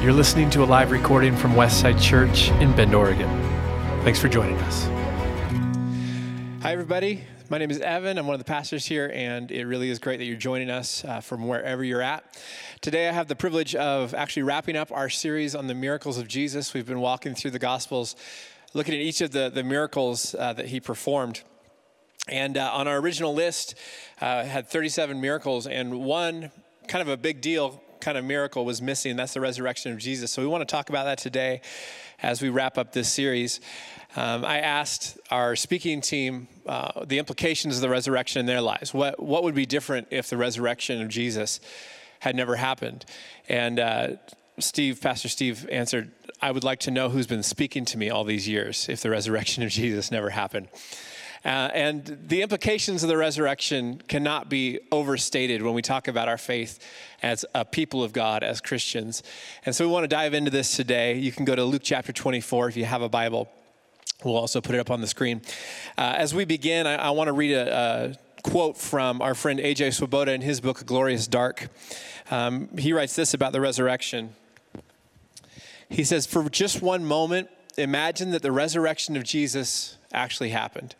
You're listening to a live recording from Westside Church in Bend, Oregon. Thanks for joining us. Hi, everybody. My name is Evan. I'm one of the pastors here, and it really is great that you're joining us uh, from wherever you're at. Today, I have the privilege of actually wrapping up our series on the miracles of Jesus. We've been walking through the Gospels, looking at each of the, the miracles uh, that he performed. And uh, on our original list, uh, had 37 miracles, and one kind of a big deal kind of miracle was missing. That's the resurrection of Jesus. So we want to talk about that today as we wrap up this series. Um, I asked our speaking team uh, the implications of the resurrection in their lives. What, what would be different if the resurrection of Jesus had never happened? And uh, Steve, Pastor Steve, answered, I would like to know who's been speaking to me all these years if the resurrection of Jesus never happened. Uh, and the implications of the resurrection cannot be overstated when we talk about our faith as a people of God, as Christians. And so we want to dive into this today. You can go to Luke chapter 24 if you have a Bible. We'll also put it up on the screen. Uh, as we begin, I, I want to read a, a, quote from our friend AJ Swoboda in his book, Glorious Dark. Um, he writes this about the resurrection. He says, For just one moment, imagine that the resurrection of Jesus actually happened.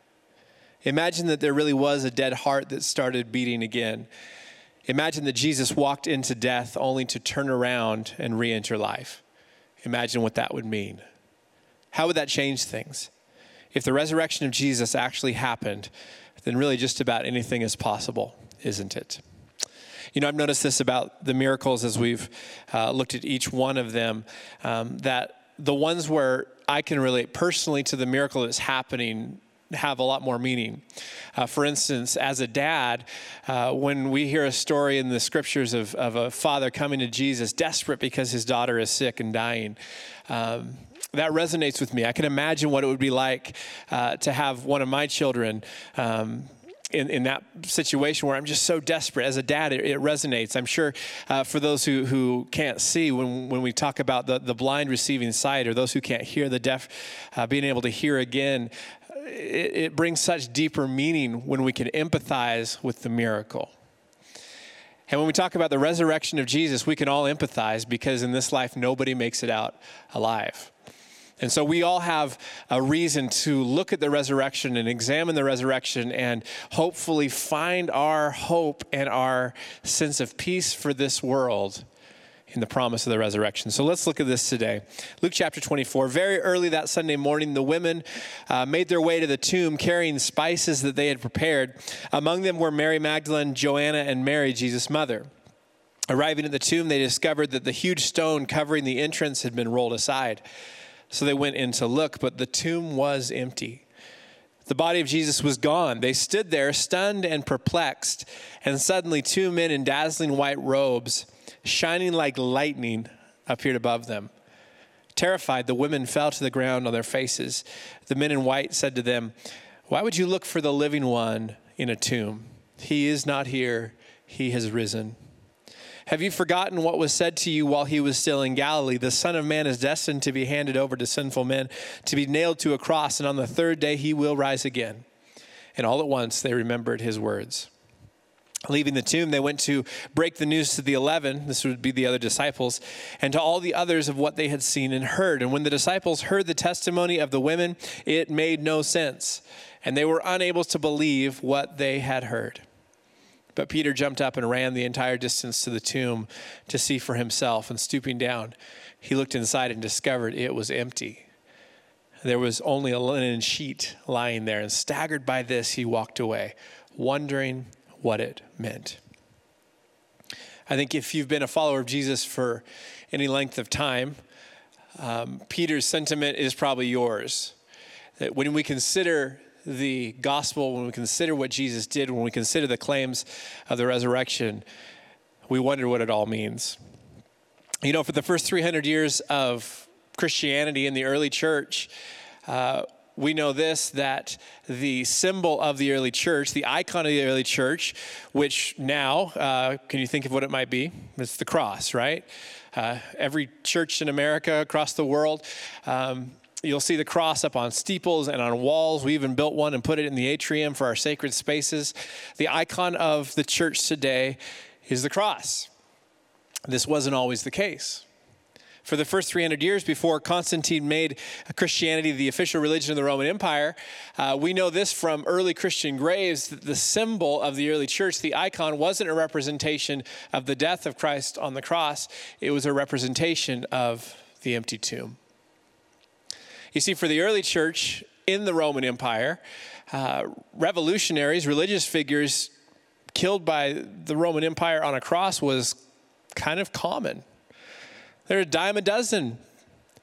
Imagine that there really was a dead heart that started beating again. Imagine that Jesus walked into death only to turn around and re enter life. Imagine what that would mean. How would that change things? If the resurrection of Jesus actually happened, then really just about anything is possible, isn't it? You know, I've noticed this about the miracles as we've uh, looked at each one of them, um, that the ones where I can relate personally to the miracle that's happening have a lot more meaning. Uh, for instance, as a dad, uh, when we hear a story in the scriptures of, of a father coming to Jesus desperate because his daughter is sick and dying, um, that resonates with me. I can imagine what it would be like uh, to have one of my children. Um, in, in that situation where I'm just so desperate. As a dad, it, it resonates. I'm sure uh, for those who, who can't see, when, when we talk about the, the blind receiving sight or those who can't hear, the deaf uh, being able to hear again, it, it brings such deeper meaning when we can empathize with the miracle. And when we talk about the resurrection of Jesus, we can all empathize because in this life, nobody makes it out alive. And so we all have a reason to look at the resurrection and examine the resurrection and hopefully find our hope and our sense of peace for this world in the promise of the resurrection. So let's look at this today. Luke chapter 24. Very early that Sunday morning, the women uh, made their way to the tomb carrying spices that they had prepared. Among them were Mary Magdalene, Joanna, and Mary, Jesus' mother. Arriving at the tomb, they discovered that the huge stone covering the entrance had been rolled aside. So they went in to look, but the tomb was empty. The body of Jesus was gone. They stood there, stunned and perplexed, and suddenly two men in dazzling white robes shining like lightning, appeared above them. Terrified, the women fell to the ground on their faces. The men in white said to them, Why would you look for the living one in a tomb? He is not here, he has risen. Have you forgotten what was said to you while he was still in Galilee? The Son of Man is destined to be handed over to sinful men, to be nailed to a cross, and on the third day he will rise again. And all at once they remembered his words. Leaving the tomb, they went to break the news to the eleven, this would be the other disciples, and to all the others of what they had seen and heard. And when the disciples heard the testimony of the women, it made no sense, and they were unable to believe what they had heard. But Peter jumped up and ran the entire distance to the tomb to see for himself, and stooping down, he looked inside and discovered it was empty. There was only a linen sheet lying there, and staggered by this, he walked away, wondering what it meant. I think if you've been a follower of Jesus for any length of time, um, Peter's sentiment is probably yours. That when we consider the gospel, when we consider what Jesus did, when we consider the claims of the resurrection, we wonder what it all means. You know, for the first 300 years of Christianity in the early church, uh, we know this that the symbol of the early church, the icon of the early church, which now, uh, can you think of what it might be? It's the cross, right? Uh, every church in America, across the world, um, you'll see the cross up on steeples and on walls. We even built one and put it in the atrium for our sacred spaces. The icon of the church today is the cross. This wasn't always the case. For the first 300 years before Constantine made Christianity the official religion of the Roman Empire, uh, we know this from early Christian graves that the symbol of the early church, the icon, wasn't a representation of the death of Christ on the cross, it was a representation of the empty tomb. You see, for the early church in the Roman Empire, uh, revolutionaries, religious figures killed by the Roman Empire on a cross was kind of common. There are a dime a dozen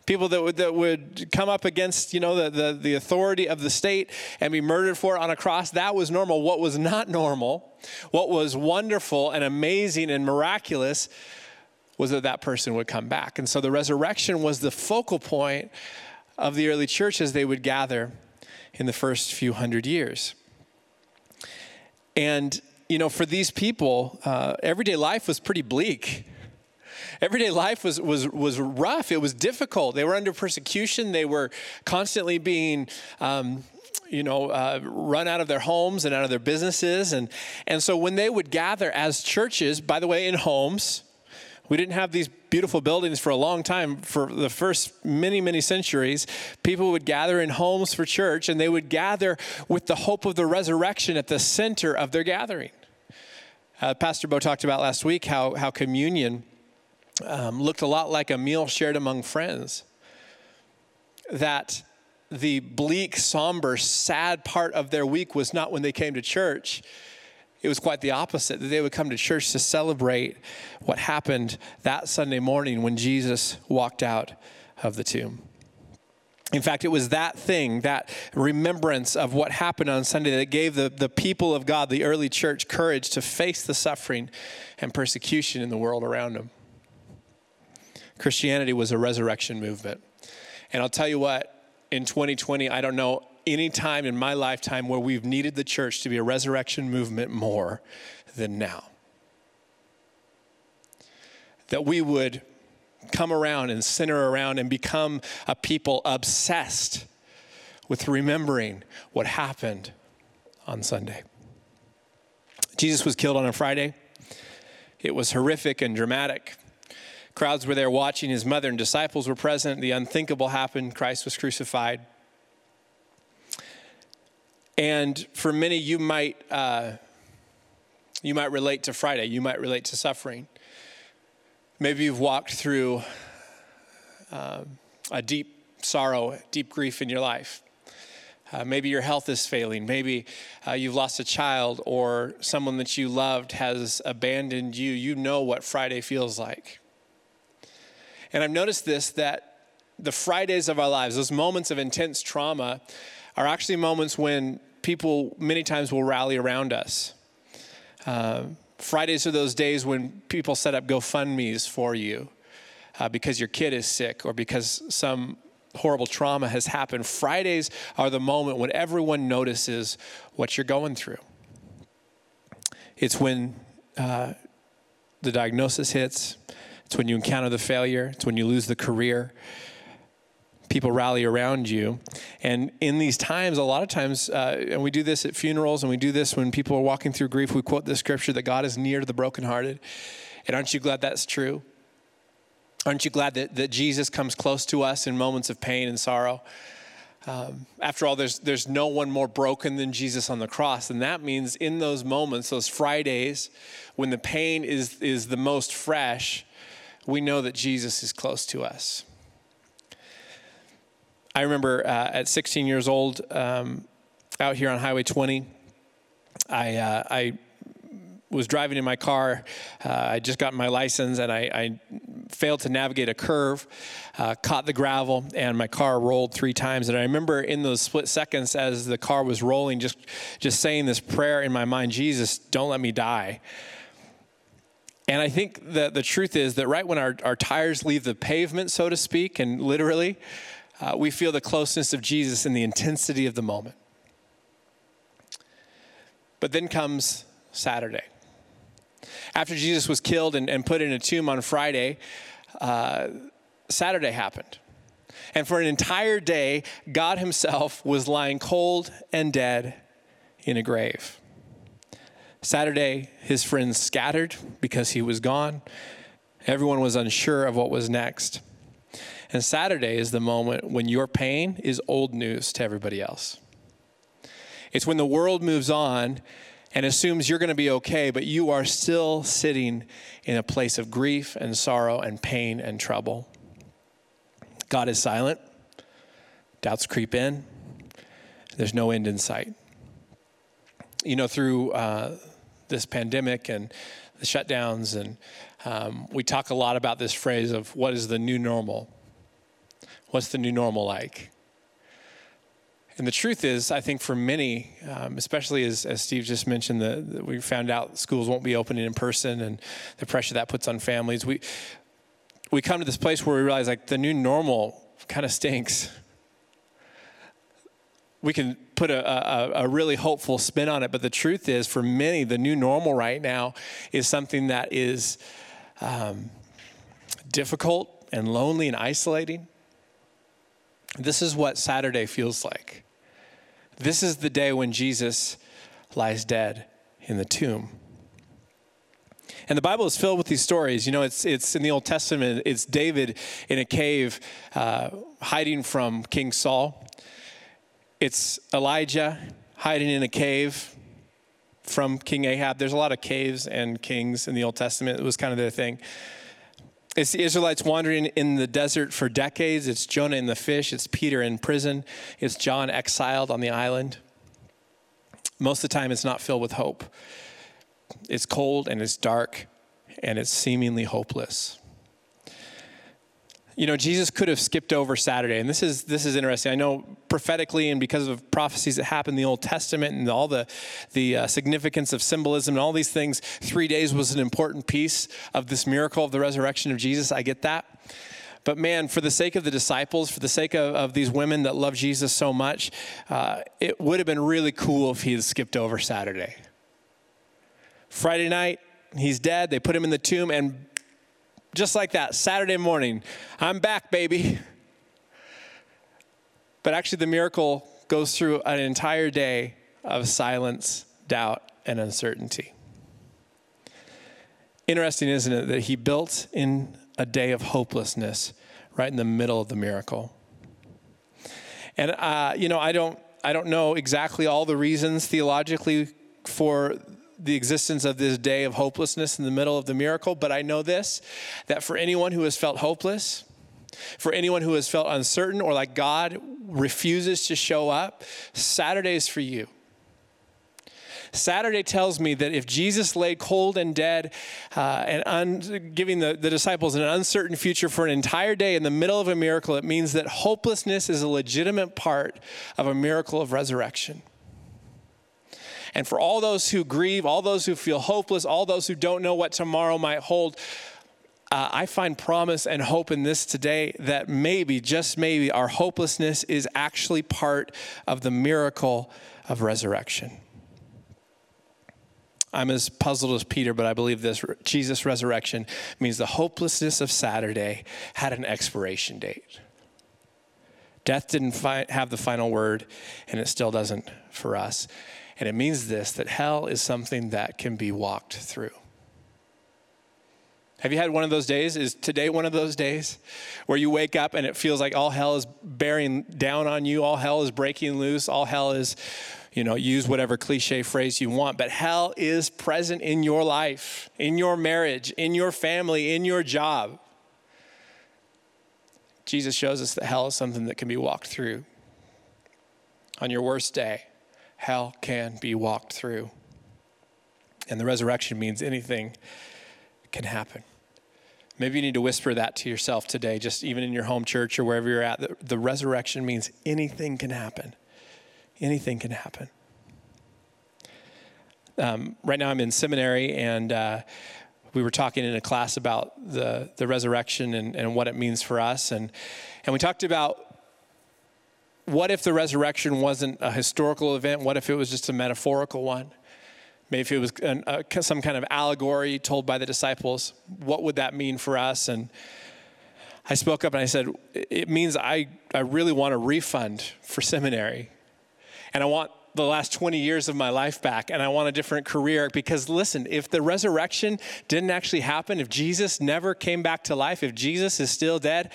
people that would, that would come up against you know the, the, the authority of the state and be murdered for it on a cross. That was normal. What was not normal what was wonderful and amazing and miraculous was that that person would come back. And so the resurrection was the focal point of the early church as they would gather in the first few hundred years and you know for these people uh, everyday life was pretty bleak everyday life was, was, was rough. It was difficult. They were under persecution. They were constantly being, um, you know, uh, run out of their homes and out of their businesses. And, and so when they would gather as churches, by the way, in homes, we didn't have these beautiful buildings for a long time. For the first many, many centuries, people would gather in homes for church, and they would gather with the hope of the resurrection at the center of their gathering. Uh, Pastor Bo talked about last week how, how communion um, looked a lot like a meal shared among friends. That the bleak, somber, sad part of their week was not when they came to church. It was quite the opposite, that they would come to church to celebrate what happened that Sunday morning when Jesus walked out of the tomb. In fact, it was that thing, that remembrance of what happened on Sunday, that gave the, the people of God, the early church, courage to face the suffering and persecution in the world around them. Christianity was a resurrection movement. And I'll tell you what, in 2020, I don't know any time in my lifetime where we've needed the church to be a resurrection movement more than now. That we would come around and center around and become a people obsessed with remembering what happened on Sunday. Jesus was killed on a Friday. It was horrific and dramatic. Crowds were there watching. His mother and disciples were present. The unthinkable happened. Christ was crucified. And for many, you might, uh, you might relate to Friday. You might relate to suffering. Maybe you've walked through uh, a deep sorrow, deep grief in your life. Uh, maybe your health is failing. Maybe uh, you've lost a child or someone that you loved has abandoned you. You know what Friday feels like. And I've noticed this that the Fridays of our lives, those moments of intense trauma, are actually moments when people many times will rally around us. Uh, Fridays are those days when people set up GoFundMe's for you uh, because your kid is sick or because some horrible trauma has happened. Fridays are the moment when everyone notices what you're going through. It's when uh, the diagnosis hits, it's when you encounter the failure, it's when you lose the career. People rally around you. And in these times, a lot of times, uh, and we do this at funerals and we do this when people are walking through grief, we quote the scripture that God is near to the brokenhearted. And aren't you glad that's true? Aren't you glad that, that Jesus comes close to us in moments of pain and sorrow? Um, after all, there's, there's no one more broken than Jesus on the cross. And that means in those moments, those Fridays, when the pain is, is the most fresh, we know that Jesus is close to us. I remember uh, at 16 years old, um, out here on Highway 20, I, uh, I was driving in my car. Uh, I just got my license and I, I failed to navigate a curve, uh, caught the gravel, and my car rolled three times. And I remember in those split seconds as the car was rolling, just, just saying this prayer in my mind Jesus, don't let me die. And I think that the truth is that right when our, our tires leave the pavement, so to speak, and literally, uh, we feel the closeness of Jesus and the intensity of the moment. But then comes Saturday. After Jesus was killed and, and put in a tomb on Friday, uh, Saturday happened. And for an entire day, God Himself was lying cold and dead in a grave. Saturday, his friends scattered because he was gone. Everyone was unsure of what was next. And Saturday is the moment when your pain is old news to everybody else. It's when the world moves on and assumes you're going to be okay, but you are still sitting in a place of grief and sorrow and pain and trouble. God is silent, doubts creep in, there's no end in sight. You know, through uh, this pandemic and the shutdowns, and um, we talk a lot about this phrase of what is the new normal? What's the new normal like? And the truth is, I think for many, um, especially as, as Steve just mentioned, that we found out schools won't be opening in person and the pressure that puts on families. We we come to this place where we realize like the new normal kind of stinks. We can put a, a, a, really hopeful spin on it, but the truth is, for many, the new normal right now is something that is um, difficult and lonely and isolating. This is what Saturday feels like. This is the day when Jesus lies dead in the tomb. And the Bible is filled with these stories. You know, it's, it's in the Old Testament, it's David in a cave uh, hiding from King Saul. It's Elijah hiding in a cave from King Ahab. There's a lot of caves and kings in the Old Testament. It was kind of their thing. It's the Israelites wandering in the desert for decades. It's Jonah in the fish. It's Peter in prison. It's John exiled on the island. Most of the time, it's not filled with hope. It's cold and it's dark and it's seemingly hopeless. You know, Jesus could have skipped over Saturday, and this is this is interesting. I know prophetically, and because of prophecies that happen in the Old Testament, and all the the uh, significance of symbolism and all these things, three days was an important piece of this miracle of the resurrection of Jesus. I get that. But man, for the sake of the disciples, for the sake of, of these women that love Jesus so much, uh, it would have been really cool if he had skipped over Saturday. Friday night, he's dead. They put him in the tomb, and just like that, Saturday morning, I'm back, baby. But actually, the miracle goes through an entire day of silence, doubt, and uncertainty. Interesting, isn't it, that he built in a day of hopelessness right in the middle of the miracle. And uh, you know, I don't, I don't know exactly all the reasons theologically for the existence of this day of hopelessness in the middle of the miracle, but I know this that for anyone who has felt hopeless, for anyone who has felt uncertain or like God refuses to show up, Saturday is for you. Saturday tells me that if Jesus lay cold and dead uh, and un- giving the, the disciples an uncertain future for an entire day in the middle of a miracle, it means that hopelessness is a legitimate part of a miracle of resurrection. And for all those who grieve, all those who feel hopeless, all those who don't know what tomorrow might hold, uh, I find promise and hope in this today that maybe, just maybe, our hopelessness is actually part of the miracle of resurrection. I'm as puzzled as Peter, but I believe this Jesus' resurrection means the hopelessness of Saturday had an expiration date. Death didn't fi- have the final word, and it still doesn't for us. And it means this that hell is something that can be walked through. Have you had one of those days? Is today one of those days where you wake up and it feels like all hell is bearing down on you, all hell is breaking loose, all hell is, you know, use whatever cliche phrase you want, but hell is present in your life, in your marriage, in your family, in your job. Jesus shows us that hell is something that can be walked through on your worst day hell can be walked through. And the resurrection means anything can happen. Maybe you need to whisper that to yourself today, just even in your home church or wherever you're at. The, the resurrection means anything can happen. Anything can happen. Um, right now, I'm in seminary, and uh, we were talking in a class about the, the resurrection and, and what it means for us. And, and we talked about what if the resurrection wasn't a historical event? What if it was just a metaphorical one? Maybe it was an, uh, a, some kind of allegory told by the disciples, what would that mean for us? And I spoke up and I said, it means I, I really want a refund for seminary. And I want the last 20 years of my life back and I want a different career because listen, if the resurrection didn't actually happen, if Jesus never came back to life, if Jesus is still dead,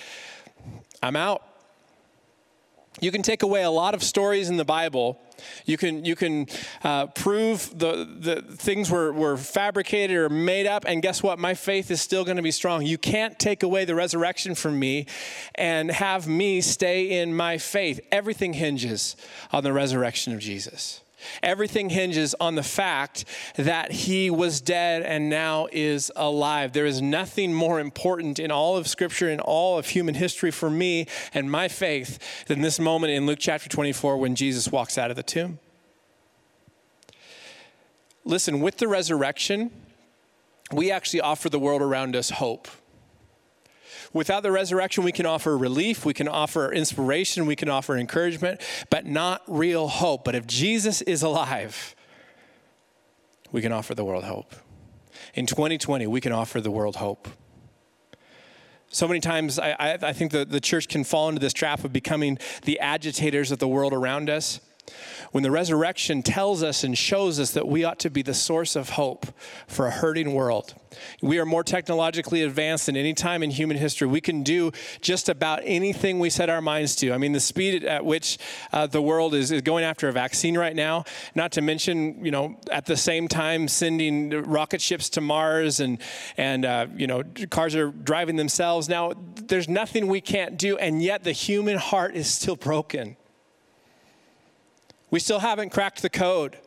I'm out. You can take away a lot of stories in the Bible. You can, you can uh, prove the, the things were, were fabricated or made up, and guess what? My faith is still going to be strong. You can't take away the resurrection from me and have me stay in my faith. Everything hinges on the resurrection of Jesus. Everything hinges on the fact that he was dead and now is alive. There is nothing more important in all of Scripture, in all of human history for me and my faith than this moment in Luke chapter 24 when Jesus walks out of the tomb. Listen, with the resurrection, we actually offer the world around us hope. Without the resurrection, we can offer relief, we can offer inspiration, we can offer encouragement, but not real hope. But if Jesus is alive, we can offer the world hope. In 2020, we can offer the world hope. So many times, I, I, I think the, the church can fall into this trap of becoming the agitators of the world around us when the resurrection tells us and shows us that we ought to be the source of hope for a hurting world. We are more technologically advanced than any time in human history. We can do just about anything we set our minds to. I mean, the speed at which uh, the world is, is going after a vaccine right now, not to mention, you know, at the same time sending rocket ships to Mars and, and uh, you know, cars are driving themselves. Now, there's nothing we can't do, and yet the human heart is still broken. We still haven't cracked the code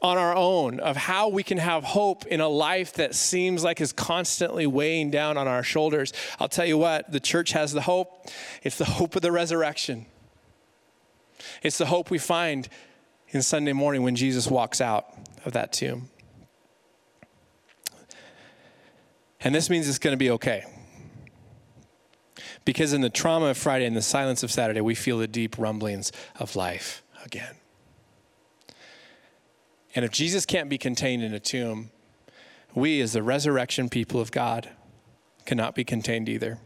on our own of how we can have hope in a life that seems like is constantly weighing down on our shoulders. I'll tell you what, the church has the hope. It's the hope of the resurrection. It's the hope we find in Sunday morning when Jesus walks out of that tomb. And this means it's going to be okay. Because in the trauma of Friday and the silence of Saturday, we feel the deep rumblings of life again. And if Jesus can't be contained in a tomb, we, as the resurrection people of God, cannot be contained either.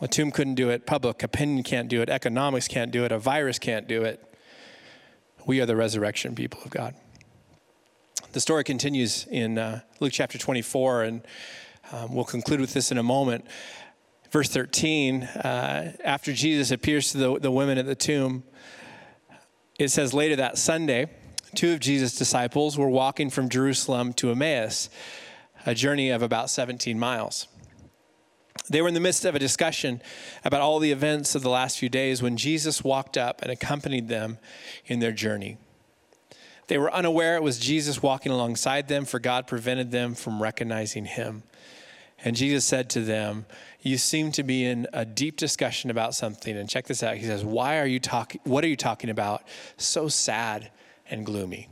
A tomb couldn't do it, public opinion can't do it, economics can't do it, a virus can't do it. We are the resurrection people of God. The story continues in uh, Luke chapter 24, and um, we'll conclude with this in a moment. Verse 13, uh, after Jesus appears to the, the women at the tomb, it says later that Sunday, two of Jesus' disciples were walking from Jerusalem to Emmaus, a journey of about 17 miles. They were in the midst of a discussion about all the events of the last few days when Jesus walked up and accompanied them in their journey. They were unaware it was Jesus walking alongside them, for God prevented them from recognizing him. And Jesus said to them, You seem to be in a deep discussion about something. And check this out. He says, Why are you talking? What are you talking about? So sad and gloomy.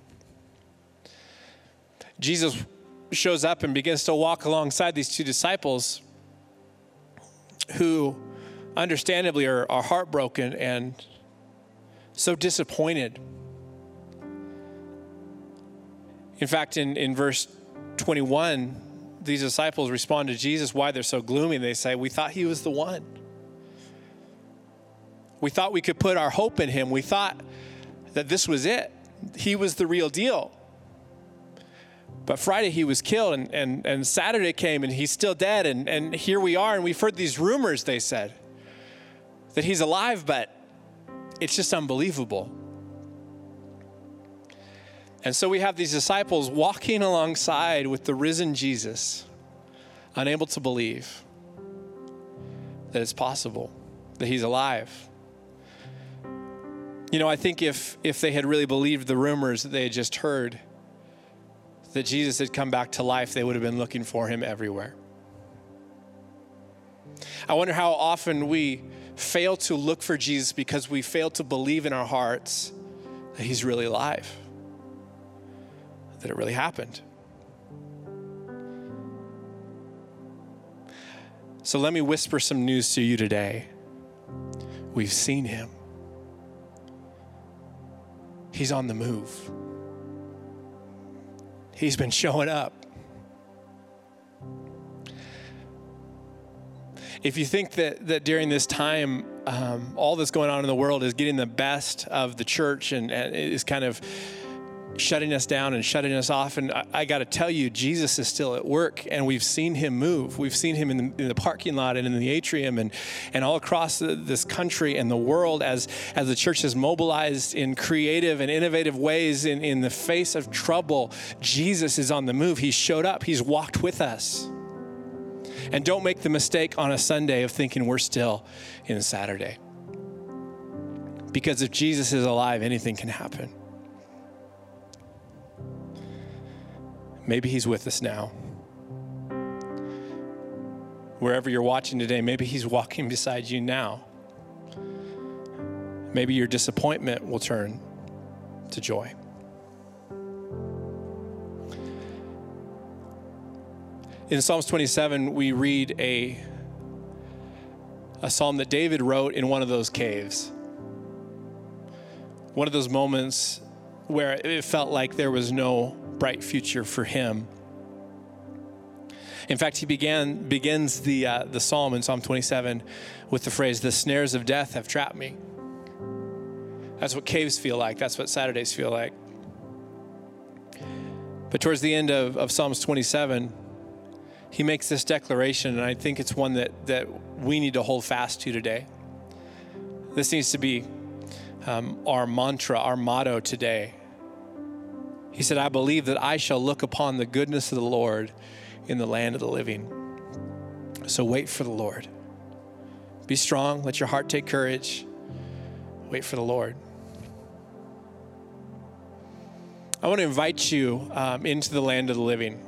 Jesus shows up and begins to walk alongside these two disciples who, understandably, are, are heartbroken and so disappointed. In fact, in, in verse 21, these disciples respond to Jesus why they're so gloomy. They say, We thought he was the one. We thought we could put our hope in him. We thought that this was it. He was the real deal. But Friday he was killed, and, and, and Saturday came and he's still dead. And, and here we are, and we've heard these rumors, they said, that he's alive, but it's just unbelievable. And so we have these disciples walking alongside with the risen Jesus, unable to believe that it's possible, that he's alive. You know, I think if, if they had really believed the rumors that they had just heard, that Jesus had come back to life, they would have been looking for him everywhere. I wonder how often we fail to look for Jesus because we fail to believe in our hearts that he's really alive that it really happened. So let me whisper some news to you today. We've seen him. He's on the move. He's been showing up. If you think that, that during this time, um, all that's going on in the world is getting the best of the church and, and is kind of shutting us down and shutting us off. And I, I got to tell you, Jesus is still at work, and we've seen him move. We've seen him in the, in the parking lot and in the atrium and, and all across the, this country and the world as, as the church has mobilized in creative and innovative ways in, in the face of trouble. Jesus is on the move. He showed up, he's walked with us. And don't make the mistake on a Sunday of thinking we're still in Saturday. Because if Jesus is alive, anything can happen. Maybe He's with us now. Wherever you're watching today, maybe He's walking beside you now. Maybe your disappointment will turn to joy. In Psalms 27, we read a, a psalm that David wrote in one of those caves. One of those moments where it felt like there was no bright future for him. In fact, he began begins the uh, the psalm in Psalm 27 with the phrase, "The snares of death have trapped me." That's what caves feel like. That's what Saturdays feel like. But towards the end of, of Psalms 27, he makes this declaration, and I think it's one that, that we need to hold fast to today. This needs to be um, our mantra, our motto today. He said, I believe that I shall look upon the goodness of the Lord in the land of the living. So wait for the Lord. Be strong, let your heart take courage. Wait for the Lord. I want to invite you um, into the land of the living.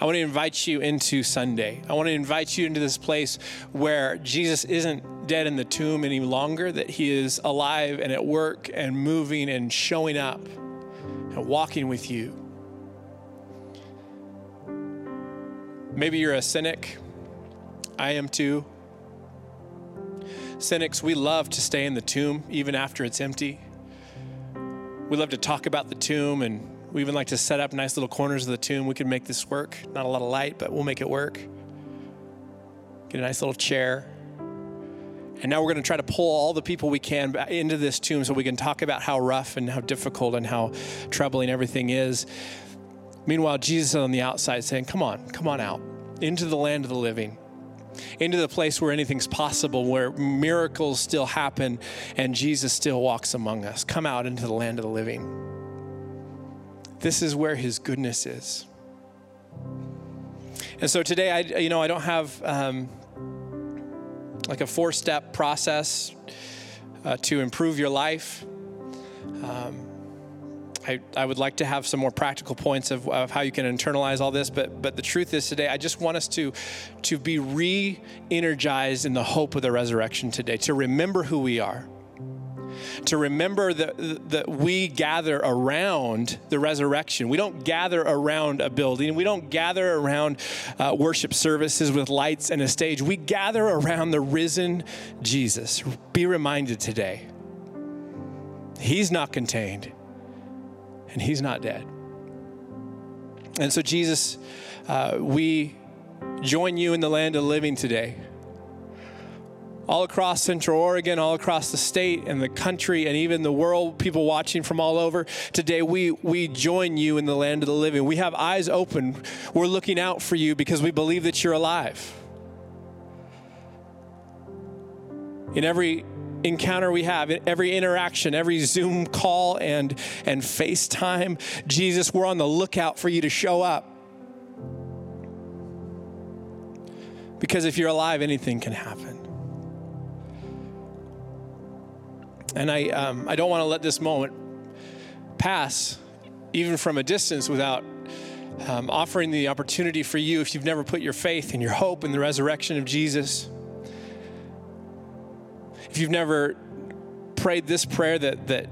I want to invite you into Sunday. I want to invite you into this place where Jesus isn't dead in the tomb any longer, that he is alive and at work and moving and showing up and walking with you. Maybe you're a cynic. I am too. Cynics, we love to stay in the tomb even after it's empty. We love to talk about the tomb and we even like to set up nice little corners of the tomb. We can make this work. Not a lot of light, but we'll make it work. Get a nice little chair. And now we're going to try to pull all the people we can into this tomb so we can talk about how rough and how difficult and how troubling everything is. Meanwhile, Jesus is on the outside saying, Come on, come on out into the land of the living, into the place where anything's possible, where miracles still happen and Jesus still walks among us. Come out into the land of the living. This is where his goodness is. And so today, I, you know, I don't have um, like a four step process uh, to improve your life. Um, I, I would like to have some more practical points of, of how you can internalize all this, but but the truth is today, I just want us to to be re-energized in the hope of the resurrection today, to remember who we are, to remember that, we gather around the resurrection. We don't gather around a building, we don't gather around uh, worship services with lights and a stage. We gather around the risen Jesus. Be reminded today, He's not contained and He's not dead. And so, Jesus, uh, we join you in the land of living today all across Central Oregon, all across the state and the country, and even the world, people watching from all over. Today, we, we join you in the land of the living. We have eyes open. We're looking out for you because we believe that you're alive. In every encounter we have, in every interaction, every Zoom call and, and FaceTime, Jesus, we're on the lookout for you to show up. Because if you're alive, anything can happen. And I, um, I don't want to let this moment pass, even from a distance, without um, offering the opportunity for you, if you've never put your faith and your hope in the resurrection of Jesus, if you've never prayed this prayer that, that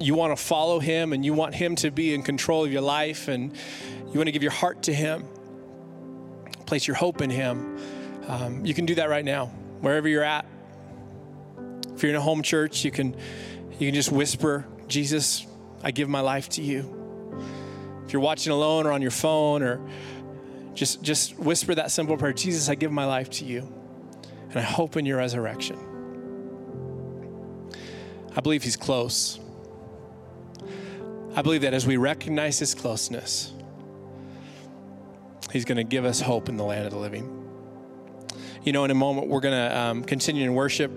you want to follow him and you want him to be in control of your life and you want to give your heart to him, place your hope in him, um, you can do that right now, wherever you're at. If you're in a home church, you can you can just whisper, "Jesus, I give my life to you." If you're watching alone or on your phone or just just whisper that simple prayer, "Jesus, I give my life to you." And I hope in your resurrection. I believe he's close. I believe that as we recognize his closeness, he's going to give us hope in the land of the living. You know, in a moment, we're going to um, continue in worship.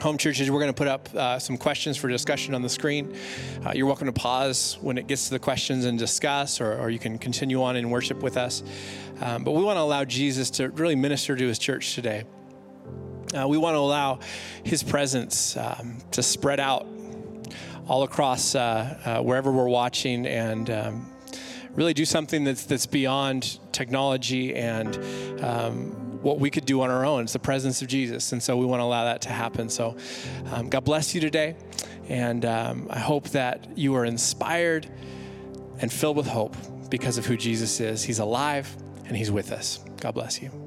Home churches, we're going to put up uh, some questions for discussion on the screen. Uh, you're welcome to pause when it gets to the questions and discuss, or, or you can continue on in worship with us. Um, but we want to allow Jesus to really minister to his church today. Uh, we want to allow his presence um, to spread out all across uh, uh, wherever we're watching and um, really do something that's, that's beyond technology and um, what we could do on our own. It's the presence of Jesus. And so we want to allow that to happen. So um, God bless you today. And um, I hope that you are inspired and filled with hope because of who Jesus is. He's alive and he's with us. God bless you.